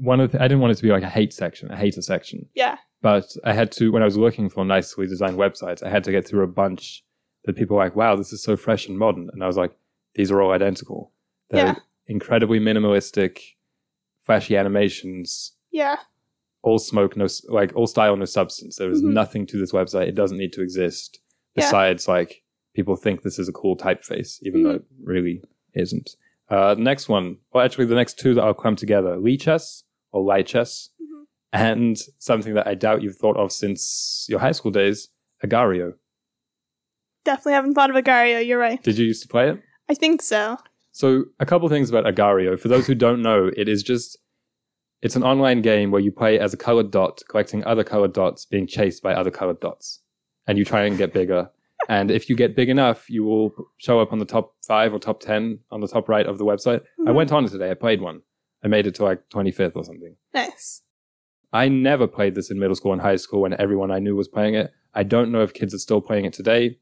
one of the, I didn't want it to be like a hate section, a hater section. Yeah, But I had to when I was looking for nicely designed websites, I had to get through a bunch that people were like, "Wow, this is so fresh and modern," and I was like, "These are all identical. They're Yeah. incredibly minimalistic, flashy animations, yeah, all smoke, no like all style, no substance. There is Mhm. nothing to this website. It doesn't need to exist. Yeah. Besides, like people think this is a cool typeface, even though it really isn't. Uh, the next one, well, actually, the next two that I'll come together: Lichess or Lichess, Mhm. and something that I doubt you've thought of since your high school days, Agar.io. definitely haven't thought of Agar.io. You're right. Did you used to play it? I think so. So, a couple things about Agar.io. For those who don't know, it is just it's an online game where you play as a colored dot, collecting other colored dots, being chased by other colored dots, and you try and get bigger. and if you get big enough, you will show up on the top five or top ten on the top right of the website. I Mhm. went on it today. I played one. I made it to like twenty fifth or something. Nice. I never played this in middle school and high school when everyone I knew was playing it. I don't know if kids are still playing it today.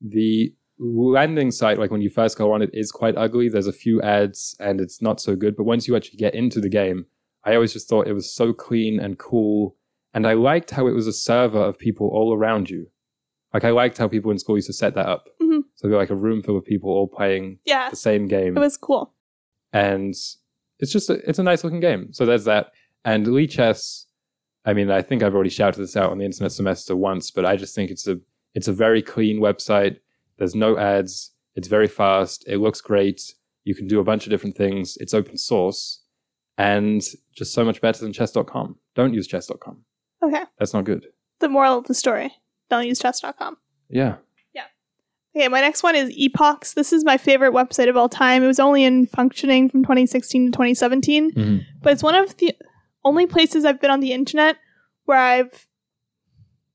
The landing site, like when you first go on it, is quite ugly. There's a few ads and it's not so good. But once you actually get into the game, I always just thought it was so clean and cool. And I liked how it was a server of people all around you. Like I liked how people in school used to set that up. Mhm. So it'd be like a room full of people all playing Yeah, the same game. it was cool. and it's just a, it's a nice looking game. So there's that. And Lichess, I mean, I think I've already shouted this out on the internet semester once, but I just think it's a it's a very clean website. There's no ads. It's very fast. It looks great. You can do a bunch of different things. It's open source and just so much better than chess.com. Don't use chess.com. Okay. That's not good. The moral of the story: don't use chess.com. Yeah. Okay, my next one is Epochs. This is my favorite website of all time. It was only in functioning from 2016 to 2017, Mhm. but it's one of the only places I've been on the internet where I've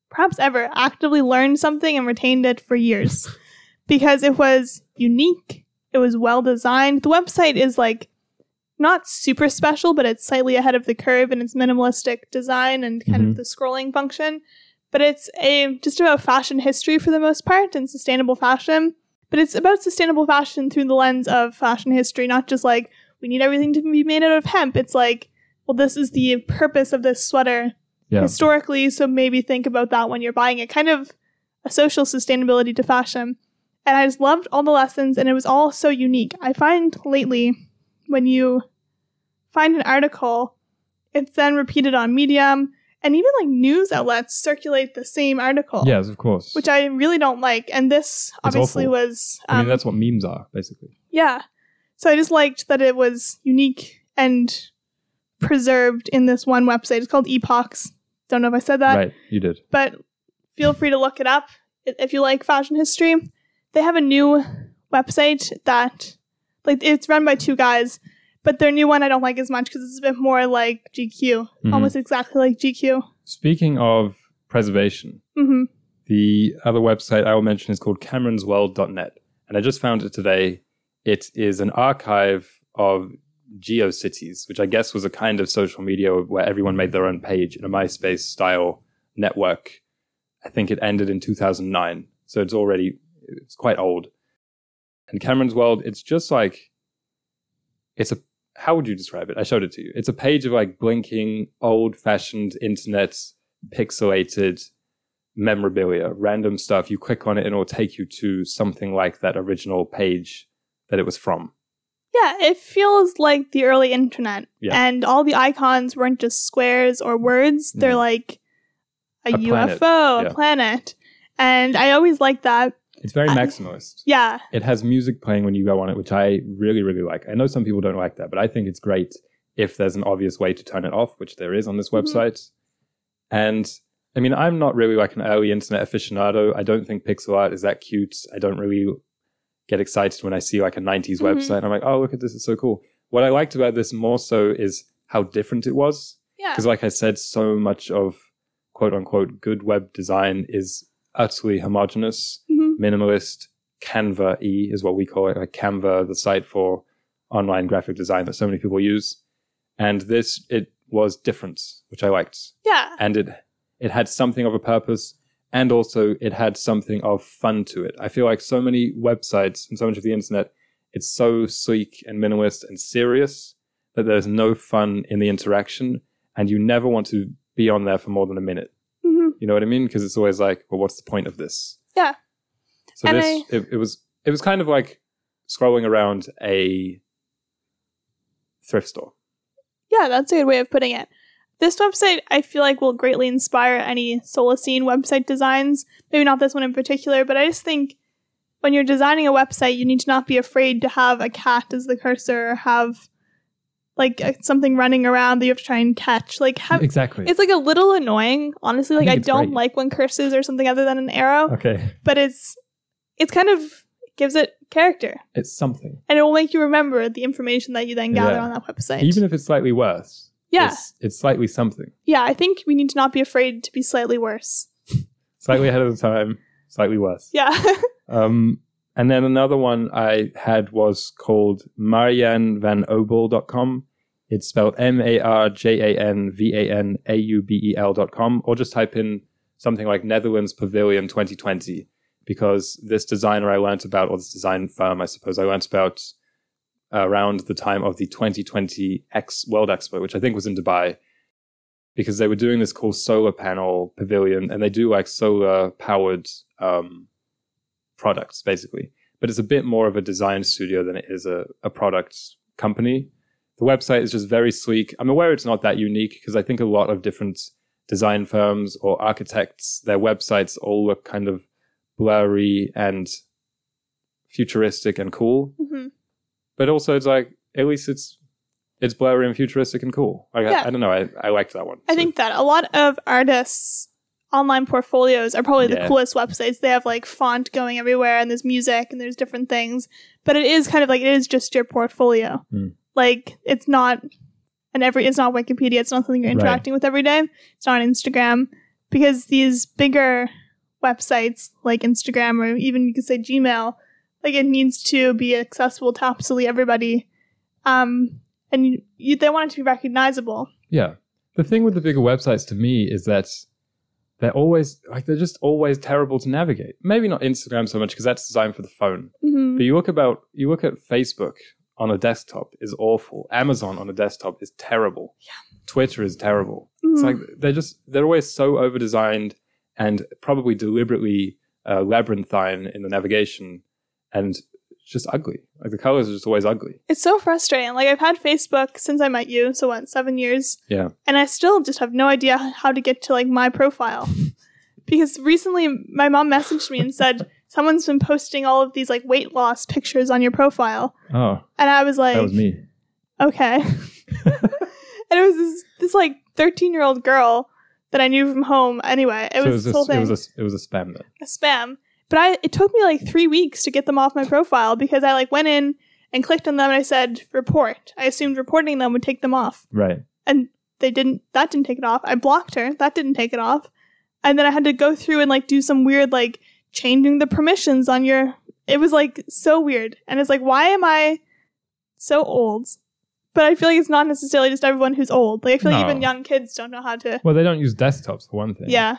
perhaps ever actively learned something and retained it for years because it was unique. It was well designed. The website is like not super special, but it's slightly ahead of the curve in its minimalistic design and kind Mhm. of the scrolling function. But it's a just about fashion history for the most part and sustainable fashion. But it's about sustainable fashion through the lens of fashion history, not just like we need everything to be made out of hemp. It's like, well, this is the purpose of this sweater Yeah. historically, so maybe think about that when you're buying it. Kind of a social sustainability to fashion. And I just loved all the lessons, and it was all so unique. I find lately when you find an article, it's then repeated on Medium, and even like news outlets circulate the same article, Yes, of course. which I really don't like. And this obviously awful. was, um, I mean, that's what memes are, basically. yeah. So I just liked that it was unique and preserved in this one website. It's called Epochs. Don't know if I said that right. You did. but feel free to look it up i- if you like fashion history. They have a new website that, like, it's run by two guys, but their new one I don't like as much because it's a bit more like GQ, Mhm. almost exactly like GQ. Speaking of preservation, hmm The other website I will mention is called cameronsworld.net. And I just found it today. It is an archive of GeoCities, which I guess was a kind of social media where everyone made their own page in a MySpace style network. I think it ended in 2009. So it's already, it's quite old. And Cameron's World, it's just like, it's a, how would you describe it? I showed it to you. It's a page of like blinking, old fashioned internet, pixelated, memorabilia, random stuff. You click on it and it will take you to something like that original page that it was from. Yeah, it feels like the early internet. Yeah. And all the icons weren't just squares or words, they're No. like a, A planet, UFO, yeah. a planet. And I always like that. It's very I- maximalist. Yeah. It has music playing when you go on it, which I really, really like. I know some people don't like that, but I think it's great if there's an obvious way to turn it off, which there is on this Mhm. website. And I mean, I'm not really like an early internet aficionado. I don't think pixel art is that cute. I don't really get excited when I see like a 90s Mhm. website. I'm like, oh, look at this. It's so cool. What I liked about this more so is how different it was. Yeah. Because, like I said, so much of quote unquote good web design is utterly homogenous, Mhm. Minimalist. Canva E is what we call it, like Canva, the site for online graphic design that so many people use. And this, it was different, which I liked. Yeah. And it, it had something of a purpose and also it had something of fun to it. I feel like so many websites and so much of the internet, it's so sleek and minimalist and serious that there's no fun in the interaction and you never want to be on there for more than a minute. hmm You know what I mean? Because it's always like, well, what's the point of this? Yeah. So And this, it, it was, it was kind of like scrolling around a thrift store. Yeah, that's a good way of putting it. This website, I feel like, will greatly inspire any Solacene website designs. Maybe not this one in particular, but I just think when you're designing a website, you need to not be afraid to have a cat as the cursor or have like something running around that you have to try and catch. Like, have, exactly. it's like a little annoying, honestly. I Like, think I, don't great. like when cursors are something other than an arrow, okay. but it's it's kind of gives it character, It's something. and it will make you remember the information that you then gather Yeah. on that website. Even if it's slightly worse. yeah, It's, it's slightly something. yeah. I think we need to not be afraid to be slightly worse. Slightly ahead of the time, slightly worse. Yeah. Um, and then another one I had was called marjanvanaubel.com. It's spelled M A R J A N V A N A U B E L.com, or just type in something like Netherlands Pavilion 2020, because this designer I learnt about, or this design firm, I suppose, I learnt about around the time of the 2020 X World Expo, which I think was in Dubai, because they were doing this cool solar panel pavilion, and they do like solar powered um, products basically. But it's a bit more of a design studio than it is a, a product company. The website is just very sleek. I'm aware it's not that unique because I think a lot of different design firms or architects, their websites all look kind of blurry and futuristic and cool. hmm But also, it's like at least it's it's blurry and futuristic and cool. Like Yeah. I, I don't know, I, I liked that one. I So- think that a lot of artists' online portfolios are probably the coolest websites. They have like font going everywhere and there's music and there's different things. But it is kind of like it is just your portfolio. Hmm. Like it's not and every it's not Wikipedia, it's not something you're Right. interacting with every day. It's not Instagram. Because these bigger websites like Instagram or even you could say Gmail, like it needs to be accessible to absolutely everybody. Um and you, you, they want it to be recognizable. Yeah. The thing with the bigger websites to me is that they're always like they're just always terrible to navigate. Maybe not Instagram so much because that's designed for the phone. Mhm. But you look about you look at Facebook on a desktop is awful. Amazon on a desktop is terrible. Yeah. Twitter is terrible. It's Mhm. like they're just they're always so over designed and probably deliberately uh, labyrinthine in the navigation and just ugly. Like the colors are just always ugly. It's so frustrating. Like I've had Facebook since I met you, so what, seven years? Yeah. And I still just have no idea how to get to like my profile. because recently my mom messaged me and said someone's been posting all of these like weight loss pictures on your profile. Oh, And I was like, that was me. okay. and it was this this like 13 year old girl that I knew from home. Anyway, it so was this whole a, thing. it was a it was a spam then. a spam. But I it took me like three weeks to get them off my profile because I like went in and clicked on them and I said report. I assumed reporting them would take them off. Right. And they didn't that didn't take it off. I blocked her. That didn't take it off. And then I had to go through and like do some weird like changing the permissions on your it was like so weird. And it's like why am I so old? But I feel like it's not necessarily just everyone who's old. Like I feel like No. even young kids don't know how to Well, they don't use desktops for one thing. Yeah,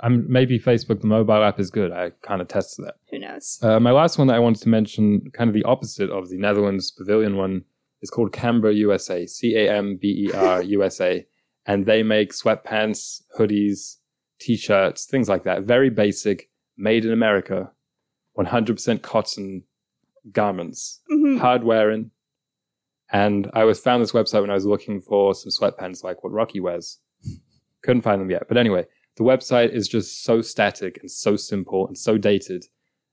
Um, maybe Facebook, the mobile app, is good. I kind of tested that. who knows. Uh, my last one that I wanted to mention, kind of the opposite of the Netherlands Pavilion one, is called Camber USA, C A M B E R USA. And they make sweatpants, hoodies, t shirts, things like that. Very basic, made in America, 100% cotton garments, Mhm. hard wearing. And I was found this website when I was looking for some sweatpants like what Rocky wears. Couldn't find them yet. But anyway, the website is just so static and so simple and so dated.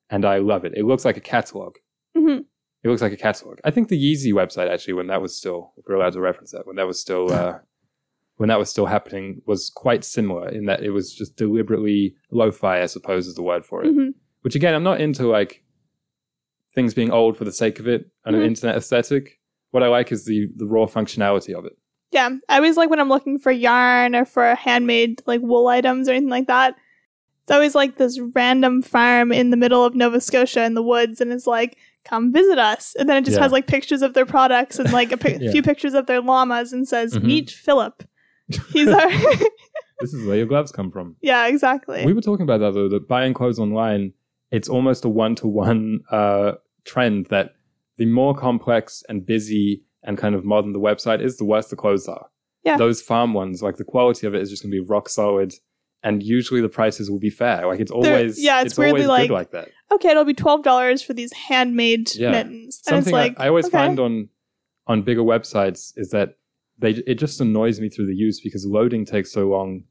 And I love it. It looks like a catalog. Mhm. It looks like a catalog. I think the Yeezy website actually, when that was still, if we're allowed to reference that, when that was still, uh, when that was still happening, was quite similar in that it was just deliberately lo-fi, I suppose, is the word for it. Mhm. Which again, I'm not into like things being old for the sake of it and Mhm. an internet aesthetic. What I like is the the raw functionality of it. Yeah, I always like when I'm looking for yarn or for handmade like wool items or anything like that. It's always like this random farm in the middle of Nova Scotia in the woods, and it's like, "Come visit us," and then it just Yeah. has like pictures of their products and like a pi- Yeah. few pictures of their llamas, and says, Mhm. "Meet Philip." He's our This is where your gloves come from. yeah, exactly. We were talking about that though, that buying clothes online, it's almost a one to one trend that the more complex and busy and kind of modern the website is, the worse the clothes are. Yeah. Those farm ones, like the quality of it is just gonna be rock solid. And usually the prices will be fair. Like it's always yeah, it's it's weirdly always like- good like that. okay, it'll be twelve dollars for these handmade Yeah. mittens, and it's Something like I, I always okay. find on on bigger websites is that they it just annoys me through the use because loading takes so long,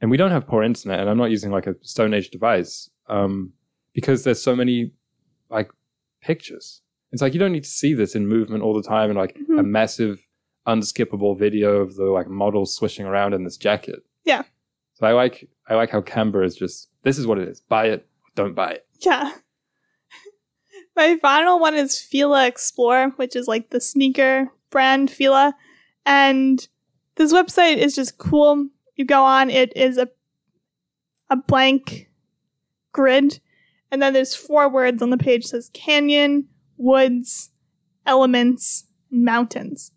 and we don't have poor internet, and I'm not using like a Stone Age device um, because there's so many like pictures. It's like you don't need to see this in movement all the time and like a Mhm. massive unskippable video of the like model swishing around in this jacket. Yeah. So I like I like how Camber is just this is what it is. Buy it, don't buy it. Yeah. My final one is Fila Explore, which is like the sneaker brand Fila. And this website is just cool. You go on, it is a a blank grid, and then there's four words on the page that says canyon, woods, elements, and mountains.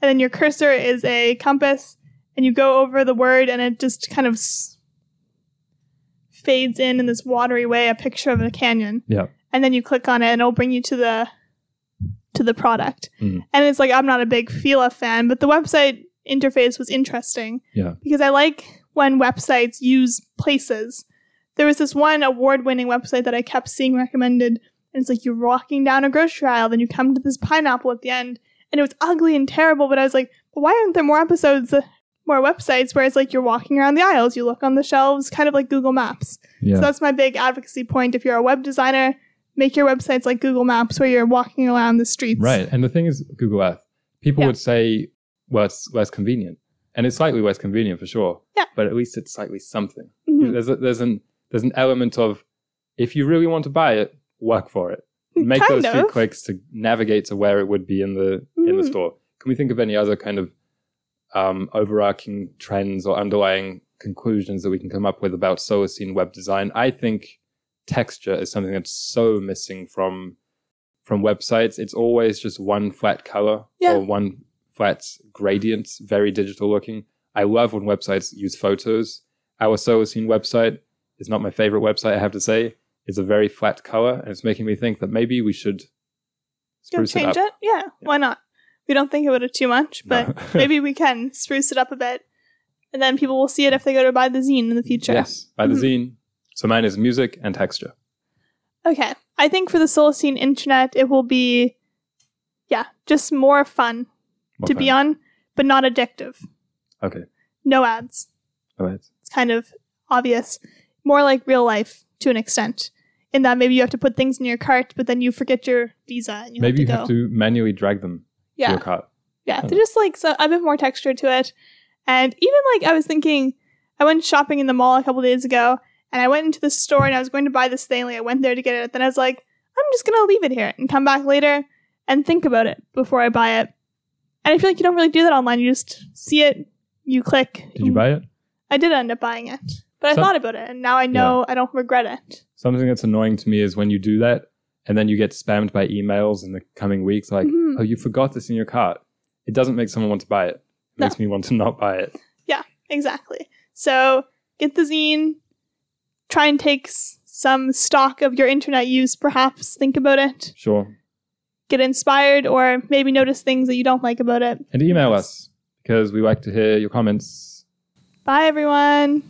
And then your cursor is a compass, and you go over the word, and it just kind of s- fades in in this watery way a picture of a canyon Yeah. and then you click on it and it'll bring you to the to the product. Mhm. And it's like I'm not a big Fila fan, but the website interface was interesting Yeah. because I like when websites use places. There was this one award-winning website that I kept seeing recommended, and it's like you're walking down a grocery aisle, then you come to this pineapple at the end, and it was ugly and terrible. But I was like, why aren't there more episodes, more websites where it's like you're walking around the aisles, you look on the shelves, kind of like Google Maps. Yeah. So that's my big advocacy point. If you're a web designer, make your websites like Google Maps where you're walking around the streets. Right. And the thing is, Google Earth, people Yeah. would say, well, it's less convenient. And it's slightly less convenient for sure. Yeah. But at least it's slightly something. Mhm. There's, a, there's, an, there's an element of, if you really want to buy it, work for it. Make Kind those few of. clicks to navigate to where it would be in the in the Mhm. store. Can we think of any other kind of um, overarching trends or underlying conclusions that we can come up with about Solacene web design? I think texture is something that's so missing from from websites. It's always just one flat color Yeah. or one flat gradient, very digital looking. I love when websites use photos. Our Solacene website is not my favorite website, I have to say. It's a very flat color, and it's making me think that maybe we should spruce it change up. it? Yeah, why not? We don't think about it too much, but No. maybe we can spruce it up a bit. And then people will see it if they go to buy the zine in the future. Yes, by the Mhm. zine. So mine is music and texture. Okay. I think for the Solacene internet, it will be, yeah, just more fun More to be on, but not addictive. Okay. No ads. No ads. It's kind of obvious. More like real life to an extent. In that maybe you have to put things in your cart, but then you forget your visa and you Maybe have to you go. have to manually drag them to yeah. your cart. Yeah, Oh. Uh-huh. they're just like so, a bit more texture to it. And even like I was thinking, I went shopping in the mall a couple days ago, and I went into the store and I was going to buy this thing. Like I went there to get it, then I was like, I'm just gonna leave it here and come back later and think about it before I buy it. And I feel like you don't really do that online. You just see it, you click. Did you buy it? I did end up buying it, but I thought about it, and now I know I don't regret it. Something that's annoying to me is when you do that and then you get spammed by emails in the coming weeks like, Mhm. oh, you forgot this in your cart. It doesn't make someone want to buy it. It No. makes me want to not buy it. Yeah, exactly. So get the zine. Try and take s- some stock of your internet use. Perhaps think about it. Sure. get inspired or maybe notice things that you don't like about it. And email us because we like to hear your comments. Bye, everyone.